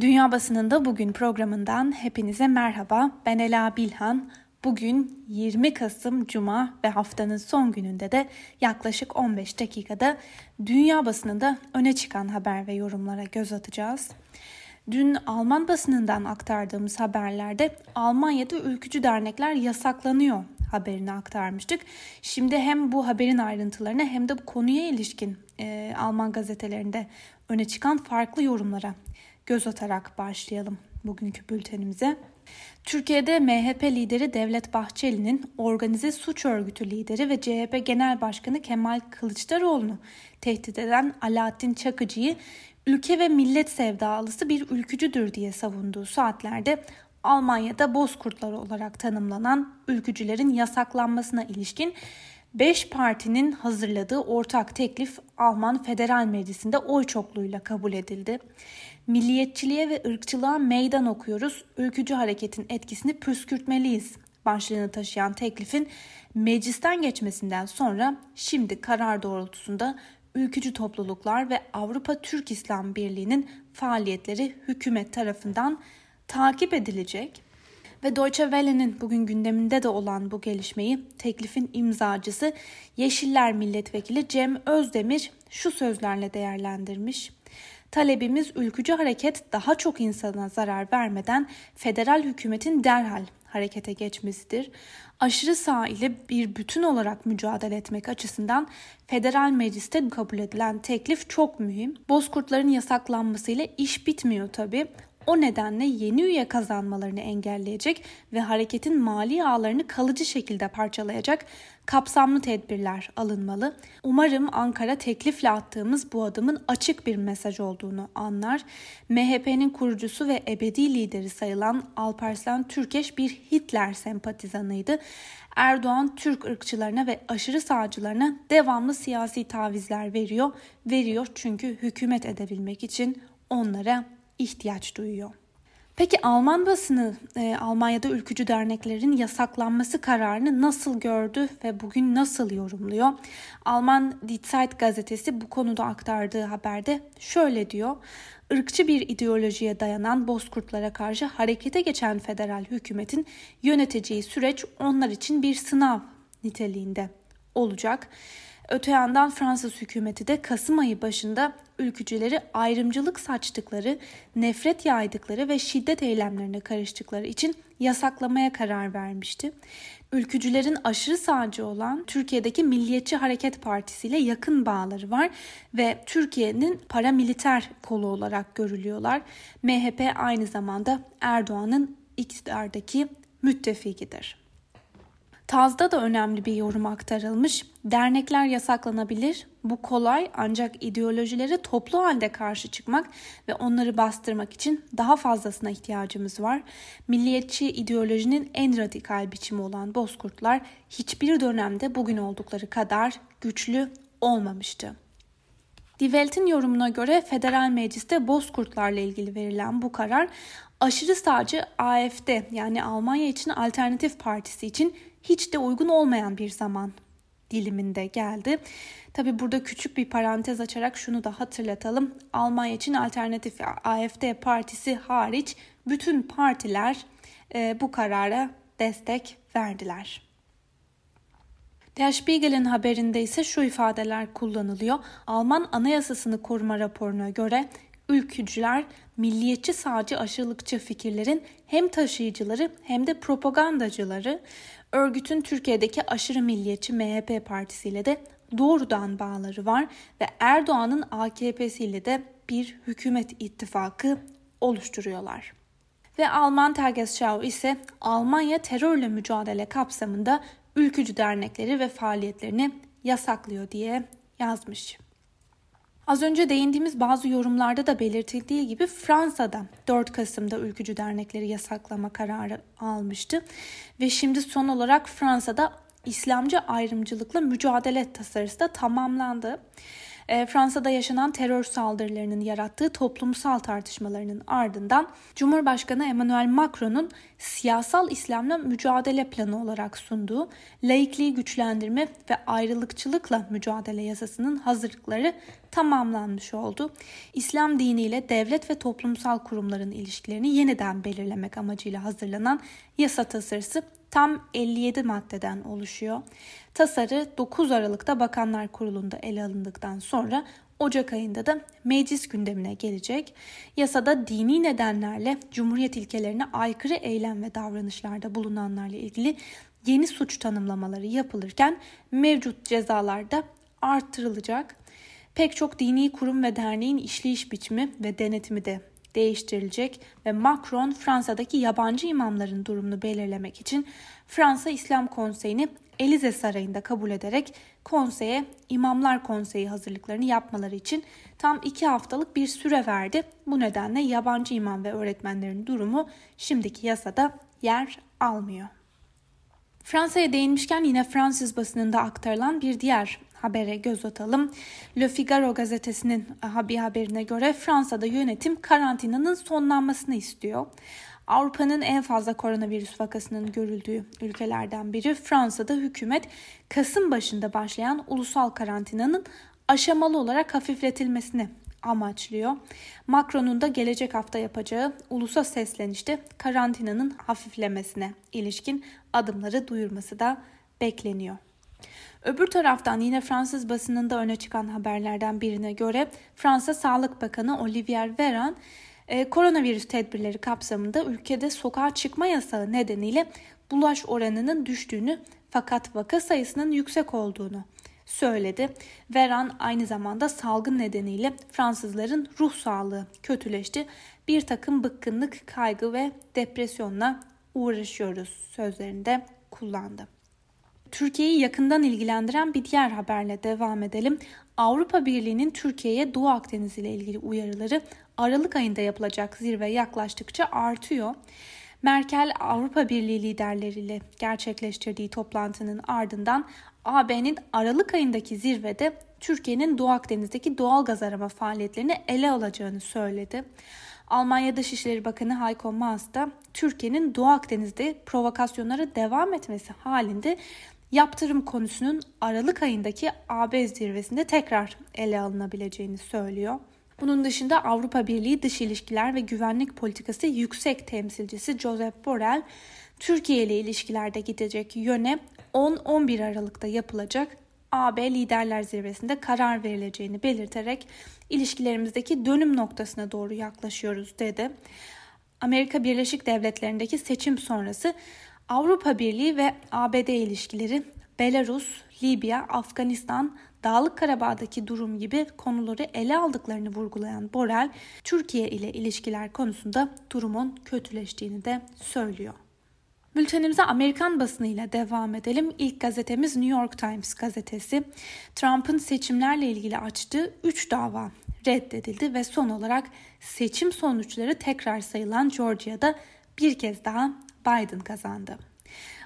Dünya Basınında Bugün programından hepinize merhaba. Ben Ela Bilhan. Bugün 20 Kasım Cuma ve haftanın son gününde de yaklaşık 15 dakikada dünya basınında öne çıkan haber ve yorumlara göz atacağız. Dün Alman basınından aktardığımız haberlerde Almanya'da ülkücü dernekler yasaklanıyor haberini aktarmıştık. Şimdi hem bu haberin ayrıntılarına hem de bu konuya ilişkin e, Alman gazetelerinde öne çıkan farklı yorumlara göz atarak başlayalım bugünkü bültenimize. Türkiye'de MHP lideri Devlet Bahçeli'nin organize suç örgütü lideri ve CHP Genel Başkanı Kemal Kılıçdaroğlu'nu tehdit eden Alaaddin Çakıcı'yı ülke ve millet sevdalısı bir ülkücüdür diye savunduğu saatlerde Almanya'da bozkurtlar olarak tanımlanan ülkücülerin yasaklanmasına ilişkin 5 partinin hazırladığı ortak teklif Alman Federal Meclisi'nde oy çokluğuyla kabul edildi. Milliyetçiliğe ve ırkçılığa meydan okuyoruz. Ülkücü hareketin etkisini püskürtmeliyiz. Başlığını taşıyan teklifin meclisten geçmesinden sonra şimdi karar doğrultusunda ülkücü topluluklar ve Avrupa Türk İslam Birliği'nin faaliyetleri hükümet tarafından takip edilecek ve Deutsche Welle'nin bugün gündeminde de olan bu gelişmeyi teklifin imzacısı Yeşiller Milletvekili Cem Özdemir şu sözlerle değerlendirmiş. Talebimiz ülkücü hareket daha çok insana zarar vermeden federal hükümetin derhal harekete geçmesidir. Aşırı sağ ile bir bütün olarak mücadele etmek açısından federal mecliste kabul edilen teklif çok mühim. Bozkurtların yasaklanmasıyla iş bitmiyor tabi. O nedenle yeni üye kazanmalarını engelleyecek ve hareketin mali ağlarını kalıcı şekilde parçalayacak kapsamlı tedbirler alınmalı. Umarım Ankara teklifle attığımız bu adımın açık bir mesaj olduğunu anlar. MHP'nin kurucusu ve ebedi lideri sayılan Alparslan Türkeş bir Hitler sempatizanıydı. Erdoğan Türk ırkçılarına ve aşırı sağcılarına devamlı siyasi tavizler veriyor. Veriyor çünkü hükümet edebilmek için onlara ihtiyaç duyuyor. Peki Alman basını e, Almanya'da ülkücü derneklerin yasaklanması kararını nasıl gördü ve bugün nasıl yorumluyor? Alman Die Zeit gazetesi bu konuda aktardığı haberde şöyle diyor. Irkçı bir ideolojiye dayanan bozkurtlara karşı harekete geçen federal hükümetin yöneteceği süreç onlar için bir sınav niteliğinde olacak. Öte yandan Fransız hükümeti de Kasım ayı başında ülkücüleri ayrımcılık saçtıkları, nefret yaydıkları ve şiddet eylemlerine karıştıkları için yasaklamaya karar vermişti. Ülkücülerin aşırı sağcı olan Türkiye'deki Milliyetçi Hareket Partisi ile yakın bağları var ve Türkiye'nin paramiliter kolu olarak görülüyorlar. MHP aynı zamanda Erdoğan'ın iktidardaki müttefikidir. Taz'da da önemli bir yorum aktarılmış. Dernekler yasaklanabilir. Bu kolay ancak ideolojilere toplu halde karşı çıkmak ve onları bastırmak için daha fazlasına ihtiyacımız var. Milliyetçi ideolojinin en radikal biçimi olan bozkurtlar hiçbir dönemde bugün oldukları kadar güçlü olmamıştı. Die yorumuna göre federal mecliste bozkurtlarla ilgili verilen bu karar aşırı sağcı AFD yani Almanya için Alternatif Partisi için hiç de uygun olmayan bir zaman diliminde geldi. Tabi burada küçük bir parantez açarak şunu da hatırlatalım. Almanya için Alternatif AFD partisi hariç bütün partiler e, bu karara destek verdiler. Der Spiegel'in haberinde ise şu ifadeler kullanılıyor. Alman Anayasasını koruma raporuna göre ülkücüler milliyetçi sağcı aşırılıkçı fikirlerin hem taşıyıcıları hem de propagandacıları örgütün Türkiye'deki aşırı milliyetçi MHP partisiyle de doğrudan bağları var ve Erdoğan'ın AKP'siyle de bir hükümet ittifakı oluşturuyorlar. Ve Alman Tagesschau ise Almanya terörle mücadele kapsamında ülkücü dernekleri ve faaliyetlerini yasaklıyor diye yazmış. Az önce değindiğimiz bazı yorumlarda da belirtildiği gibi Fransa'da 4 Kasım'da ülkücü dernekleri yasaklama kararı almıştı ve şimdi son olarak Fransa'da İslamcı ayrımcılıkla mücadele tasarısı da tamamlandı. E, Fransa'da yaşanan terör saldırılarının yarattığı toplumsal tartışmalarının ardından Cumhurbaşkanı Emmanuel Macron'un siyasal İslam'la mücadele planı olarak sunduğu laikliği güçlendirme ve ayrılıkçılıkla mücadele yasasının hazırlıkları tamamlanmış oldu. İslam diniyle devlet ve toplumsal kurumların ilişkilerini yeniden belirlemek amacıyla hazırlanan yasa tasarısı tam 57 maddeden oluşuyor. Tasarı 9 Aralık'ta Bakanlar Kurulu'nda ele alındıktan sonra Ocak ayında da meclis gündemine gelecek. Yasada dini nedenlerle Cumhuriyet ilkelerine aykırı eylem ve davranışlarda bulunanlarla ilgili yeni suç tanımlamaları yapılırken mevcut cezalar da arttırılacak. Pek çok dini kurum ve derneğin işleyiş biçimi ve denetimi de değiştirilecek ve Macron Fransa'daki yabancı imamların durumunu belirlemek için Fransa İslam Konseyi'ni Elize Sarayı'nda kabul ederek konseye İmamlar Konseyi hazırlıklarını yapmaları için tam iki haftalık bir süre verdi. Bu nedenle yabancı imam ve öğretmenlerin durumu şimdiki yasada yer almıyor. Fransa'ya değinmişken yine Fransız basınında aktarılan bir diğer habere göz atalım. Le Figaro gazetesinin bir haberine göre Fransa'da yönetim karantinanın sonlanmasını istiyor. Avrupa'nın en fazla koronavirüs vakasının görüldüğü ülkelerden biri Fransa'da hükümet Kasım başında başlayan ulusal karantinanın aşamalı olarak hafifletilmesini amaçlıyor. Macron'un da gelecek hafta yapacağı ulusa seslenişte karantinanın hafiflemesine ilişkin adımları duyurması da bekleniyor. Öbür taraftan yine Fransız basınında öne çıkan haberlerden birine göre Fransa Sağlık Bakanı Olivier Véran e, koronavirüs tedbirleri kapsamında ülkede sokağa çıkma yasağı nedeniyle bulaş oranının düştüğünü fakat vaka sayısının yüksek olduğunu söyledi. Veran aynı zamanda salgın nedeniyle Fransızların ruh sağlığı kötüleşti. Bir takım bıkkınlık, kaygı ve depresyonla uğraşıyoruz sözlerinde kullandı. Türkiye'yi yakından ilgilendiren bir diğer haberle devam edelim. Avrupa Birliği'nin Türkiye'ye Doğu Akdeniz ile ilgili uyarıları Aralık ayında yapılacak zirve yaklaştıkça artıyor. Merkel Avrupa Birliği liderleriyle gerçekleştirdiği toplantının ardından AB'nin Aralık ayındaki zirvede Türkiye'nin Doğu Akdeniz'deki doğal gaz arama faaliyetlerini ele alacağını söyledi. Almanya Dışişleri Bakanı Heiko Maas da Türkiye'nin Doğu Akdeniz'de provokasyonlara devam etmesi halinde yaptırım konusunun Aralık ayındaki AB zirvesinde tekrar ele alınabileceğini söylüyor. Bunun dışında Avrupa Birliği Dış İlişkiler ve Güvenlik Politikası Yüksek Temsilcisi Josep Borrell, Türkiye ile ilişkilerde gidecek yöne 10-11 Aralık'ta yapılacak AB Liderler Zirvesi'nde karar verileceğini belirterek ilişkilerimizdeki dönüm noktasına doğru yaklaşıyoruz dedi. Amerika Birleşik Devletleri'ndeki seçim sonrası Avrupa Birliği ve ABD ilişkileri Belarus, Libya, Afganistan, Dağlık Karabağ'daki durum gibi konuları ele aldıklarını vurgulayan Borrell, Türkiye ile ilişkiler konusunda durumun kötüleştiğini de söylüyor. Bültenimize Amerikan basınıyla devam edelim. İlk gazetemiz New York Times gazetesi. Trump'ın seçimlerle ilgili açtığı 3 dava reddedildi ve son olarak seçim sonuçları tekrar sayılan Georgia'da bir kez daha Biden kazandı.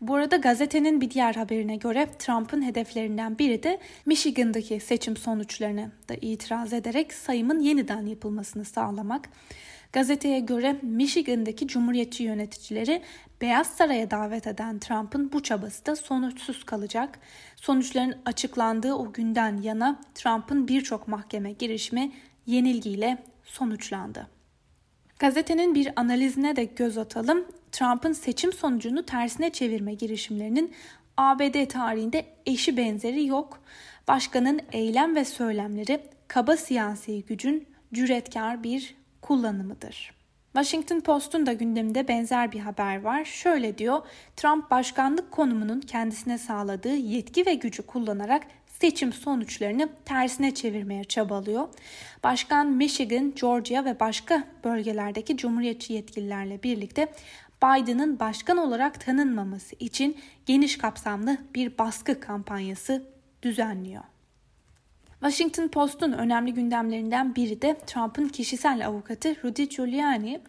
Bu arada gazetenin bir diğer haberine göre Trump'ın hedeflerinden biri de Michigan'daki seçim sonuçlarını da itiraz ederek sayımın yeniden yapılmasını sağlamak. Gazeteye göre Michigan'daki cumhuriyetçi yöneticileri Beyaz Saray'a davet eden Trump'ın bu çabası da sonuçsuz kalacak. Sonuçların açıklandığı o günden yana Trump'ın birçok mahkeme girişimi yenilgiyle sonuçlandı. Gazetenin bir analizine de göz atalım. Trump'ın seçim sonucunu tersine çevirme girişimlerinin ABD tarihinde eşi benzeri yok. Başkanın eylem ve söylemleri kaba siyasi gücün cüretkar bir kullanımıdır. Washington Post'un da gündeminde benzer bir haber var. Şöyle diyor, Trump başkanlık konumunun kendisine sağladığı yetki ve gücü kullanarak seçim sonuçlarını tersine çevirmeye çabalıyor. Başkan Michigan, Georgia ve başka bölgelerdeki cumhuriyetçi yetkililerle birlikte Biden'ın başkan olarak tanınmaması için geniş kapsamlı bir baskı kampanyası düzenliyor. Washington Post'un önemli gündemlerinden biri de Trump'ın kişisel avukatı Rudy Giuliani.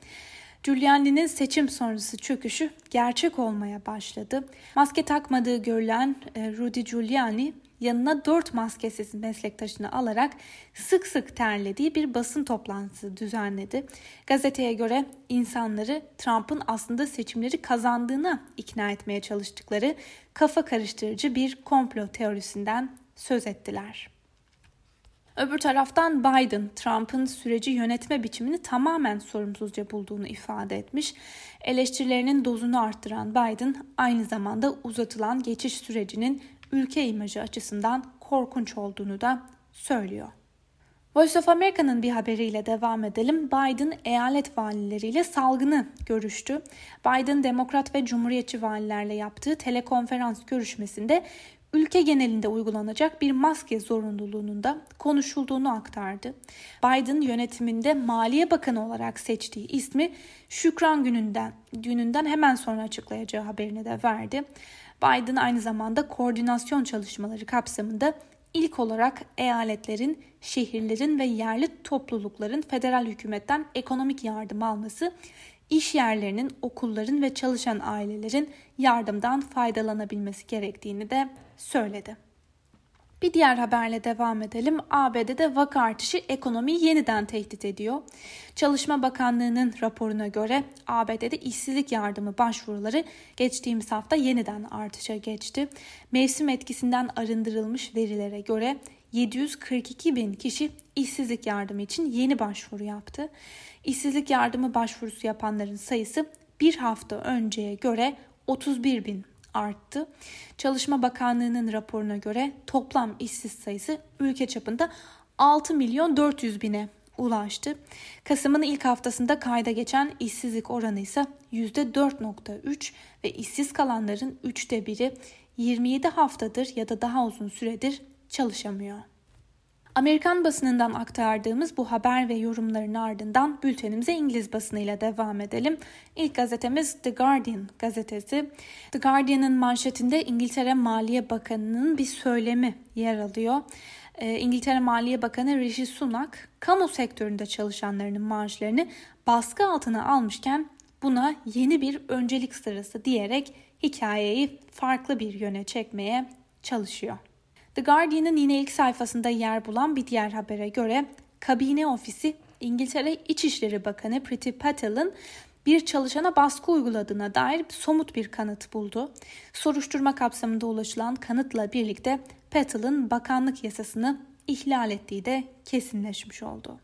Giuliani'nin seçim sonrası çöküşü gerçek olmaya başladı. Maske takmadığı görülen e, Rudy Giuliani yanına dört maskesiz meslektaşını alarak sık sık terlediği bir basın toplantısı düzenledi. Gazeteye göre insanları Trump'ın aslında seçimleri kazandığına ikna etmeye çalıştıkları kafa karıştırıcı bir komplo teorisinden söz ettiler. Öbür taraftan Biden, Trump'ın süreci yönetme biçimini tamamen sorumsuzca bulduğunu ifade etmiş. Eleştirilerinin dozunu arttıran Biden, aynı zamanda uzatılan geçiş sürecinin ülke imajı açısından korkunç olduğunu da söylüyor. Voice of America'nın bir haberiyle devam edelim. Biden eyalet valileriyle salgını görüştü. Biden demokrat ve cumhuriyetçi valilerle yaptığı telekonferans görüşmesinde ülke genelinde uygulanacak bir maske zorunluluğunun da konuşulduğunu aktardı. Biden yönetiminde Maliye Bakanı olarak seçtiği ismi Şükran gününden gününden hemen sonra açıklayacağı haberini de verdi. Biden aynı zamanda koordinasyon çalışmaları kapsamında ilk olarak eyaletlerin, şehirlerin ve yerli toplulukların federal hükümetten ekonomik yardım alması, iş yerlerinin, okulların ve çalışan ailelerin yardımdan faydalanabilmesi gerektiğini de söyledi. Bir diğer haberle devam edelim. ABD'de vaka artışı ekonomiyi yeniden tehdit ediyor. Çalışma Bakanlığı'nın raporuna göre ABD'de işsizlik yardımı başvuruları geçtiğimiz hafta yeniden artışa geçti. Mevsim etkisinden arındırılmış verilere göre 742 bin kişi işsizlik yardımı için yeni başvuru yaptı. İşsizlik yardımı başvurusu yapanların sayısı bir hafta önceye göre 31 bin arttı. Çalışma Bakanlığı'nın raporuna göre toplam işsiz sayısı ülke çapında 6 milyon 400 bine ulaştı. Kasım'ın ilk haftasında kayda geçen işsizlik oranı ise %4.3 ve işsiz kalanların üçte biri 27 haftadır ya da daha uzun süredir çalışamıyor. Amerikan basınından aktardığımız bu haber ve yorumların ardından bültenimize İngiliz basınıyla devam edelim. İlk gazetemiz The Guardian gazetesi. The Guardian'ın manşetinde İngiltere Maliye Bakanı'nın bir söylemi yer alıyor. Ee, İngiltere Maliye Bakanı Rishi Sunak, kamu sektöründe çalışanlarının maaşlarını baskı altına almışken buna yeni bir öncelik sırası diyerek hikayeyi farklı bir yöne çekmeye çalışıyor. The Guardian'ın yine ilk sayfasında yer bulan bir diğer habere göre kabine ofisi İngiltere İçişleri Bakanı Priti Patel'ın bir çalışana baskı uyguladığına dair somut bir kanıt buldu. Soruşturma kapsamında ulaşılan kanıtla birlikte Patel'ın bakanlık yasasını ihlal ettiği de kesinleşmiş oldu.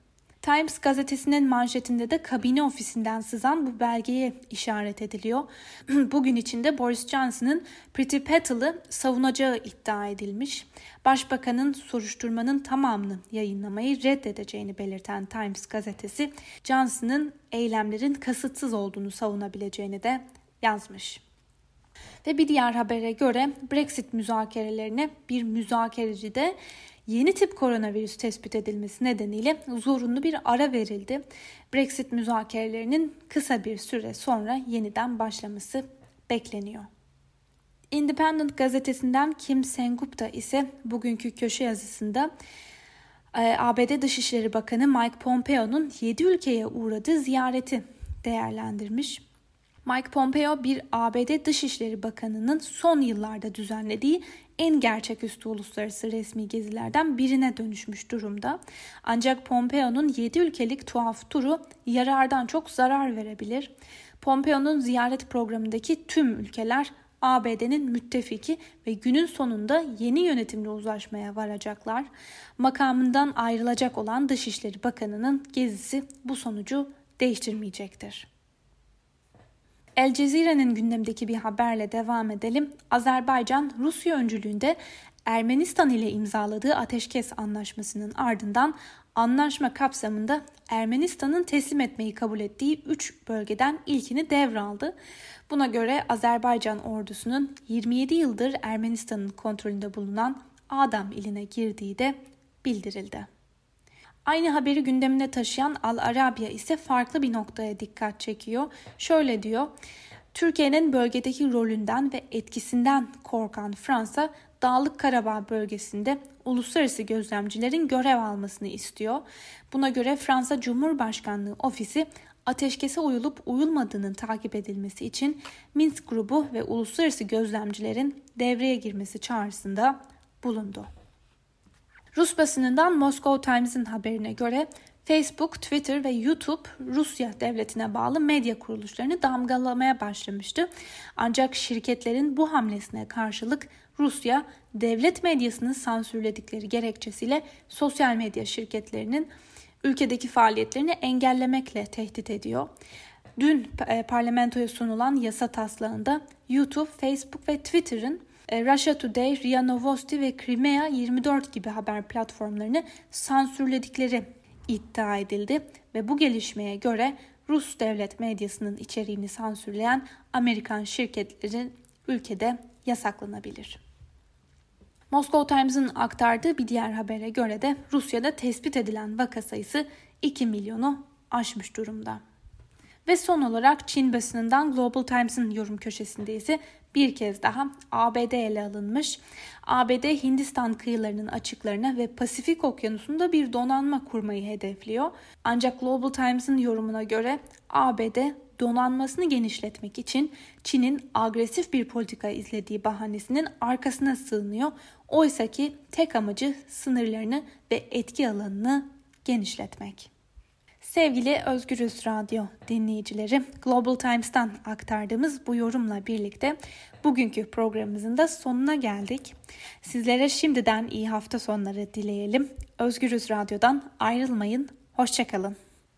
Times gazetesinin manşetinde de kabine ofisinden sızan bu belgeye işaret ediliyor. Bugün içinde Boris Johnson'ın Priti Patel'ı savunacağı iddia edilmiş. Başbakanın soruşturmanın tamamını yayınlamayı reddedeceğini belirten Times gazetesi Johnson'ın eylemlerin kasıtsız olduğunu savunabileceğini de yazmış. Ve bir diğer habere göre Brexit müzakerelerine bir müzakereci de yeni tip koronavirüs tespit edilmesi nedeniyle zorunlu bir ara verildi. Brexit müzakerelerinin kısa bir süre sonra yeniden başlaması bekleniyor. Independent gazetesinden Kim Sengupta ise bugünkü köşe yazısında e, ABD Dışişleri Bakanı Mike Pompeo'nun 7 ülkeye uğradığı ziyareti değerlendirmiş. Mike Pompeo bir ABD Dışişleri Bakanı'nın son yıllarda düzenlediği en gerçeküstü uluslararası resmi gezilerden birine dönüşmüş durumda. Ancak Pompeo'nun 7 ülkelik tuhaf turu yarardan çok zarar verebilir. Pompeo'nun ziyaret programındaki tüm ülkeler ABD'nin müttefiki ve günün sonunda yeni yönetimle uzlaşmaya varacaklar. Makamından ayrılacak olan Dışişleri Bakanı'nın gezisi bu sonucu değiştirmeyecektir. El Cezire'nin gündemdeki bir haberle devam edelim. Azerbaycan Rusya öncülüğünde Ermenistan ile imzaladığı ateşkes anlaşmasının ardından anlaşma kapsamında Ermenistan'ın teslim etmeyi kabul ettiği 3 bölgeden ilkini devraldı. Buna göre Azerbaycan ordusunun 27 yıldır Ermenistan'ın kontrolünde bulunan Adam iline girdiği de bildirildi. Aynı haberi gündemine taşıyan Al Arabiya ise farklı bir noktaya dikkat çekiyor. Şöyle diyor. Türkiye'nin bölgedeki rolünden ve etkisinden korkan Fransa, Dağlık Karabağ bölgesinde uluslararası gözlemcilerin görev almasını istiyor. Buna göre Fransa Cumhurbaşkanlığı ofisi ateşkese uyulup uyulmadığının takip edilmesi için Minsk grubu ve uluslararası gözlemcilerin devreye girmesi çağrısında bulundu. Rus basınından Moscow Times'in haberine göre Facebook, Twitter ve YouTube Rusya devletine bağlı medya kuruluşlarını damgalamaya başlamıştı. Ancak şirketlerin bu hamlesine karşılık Rusya devlet medyasını sansürledikleri gerekçesiyle sosyal medya şirketlerinin ülkedeki faaliyetlerini engellemekle tehdit ediyor. Dün e, parlamentoya sunulan yasa taslağında YouTube, Facebook ve Twitter'ın Russia Today, RIA Novosti ve Crimea 24 gibi haber platformlarını sansürledikleri iddia edildi ve bu gelişmeye göre Rus devlet medyasının içeriğini sansürleyen Amerikan şirketlerin ülkede yasaklanabilir. Moscow Times'ın aktardığı bir diğer habere göre de Rusya'da tespit edilen vaka sayısı 2 milyonu aşmış durumda. Ve son olarak Çin basınından Global Times'ın yorum köşesinde ise bir kez daha ABD ele alınmış. ABD Hindistan kıyılarının açıklarına ve Pasifik Okyanusu'nda bir donanma kurmayı hedefliyor. Ancak Global Times'ın yorumuna göre ABD donanmasını genişletmek için Çin'in agresif bir politika izlediği bahanesinin arkasına sığınıyor. Oysa ki tek amacı sınırlarını ve etki alanını genişletmek. Sevgili Özgürüz Radyo dinleyicileri, Global Times'tan aktardığımız bu yorumla birlikte bugünkü programımızın da sonuna geldik. Sizlere şimdiden iyi hafta sonları dileyelim. Özgürüz Radyo'dan ayrılmayın, hoşçakalın.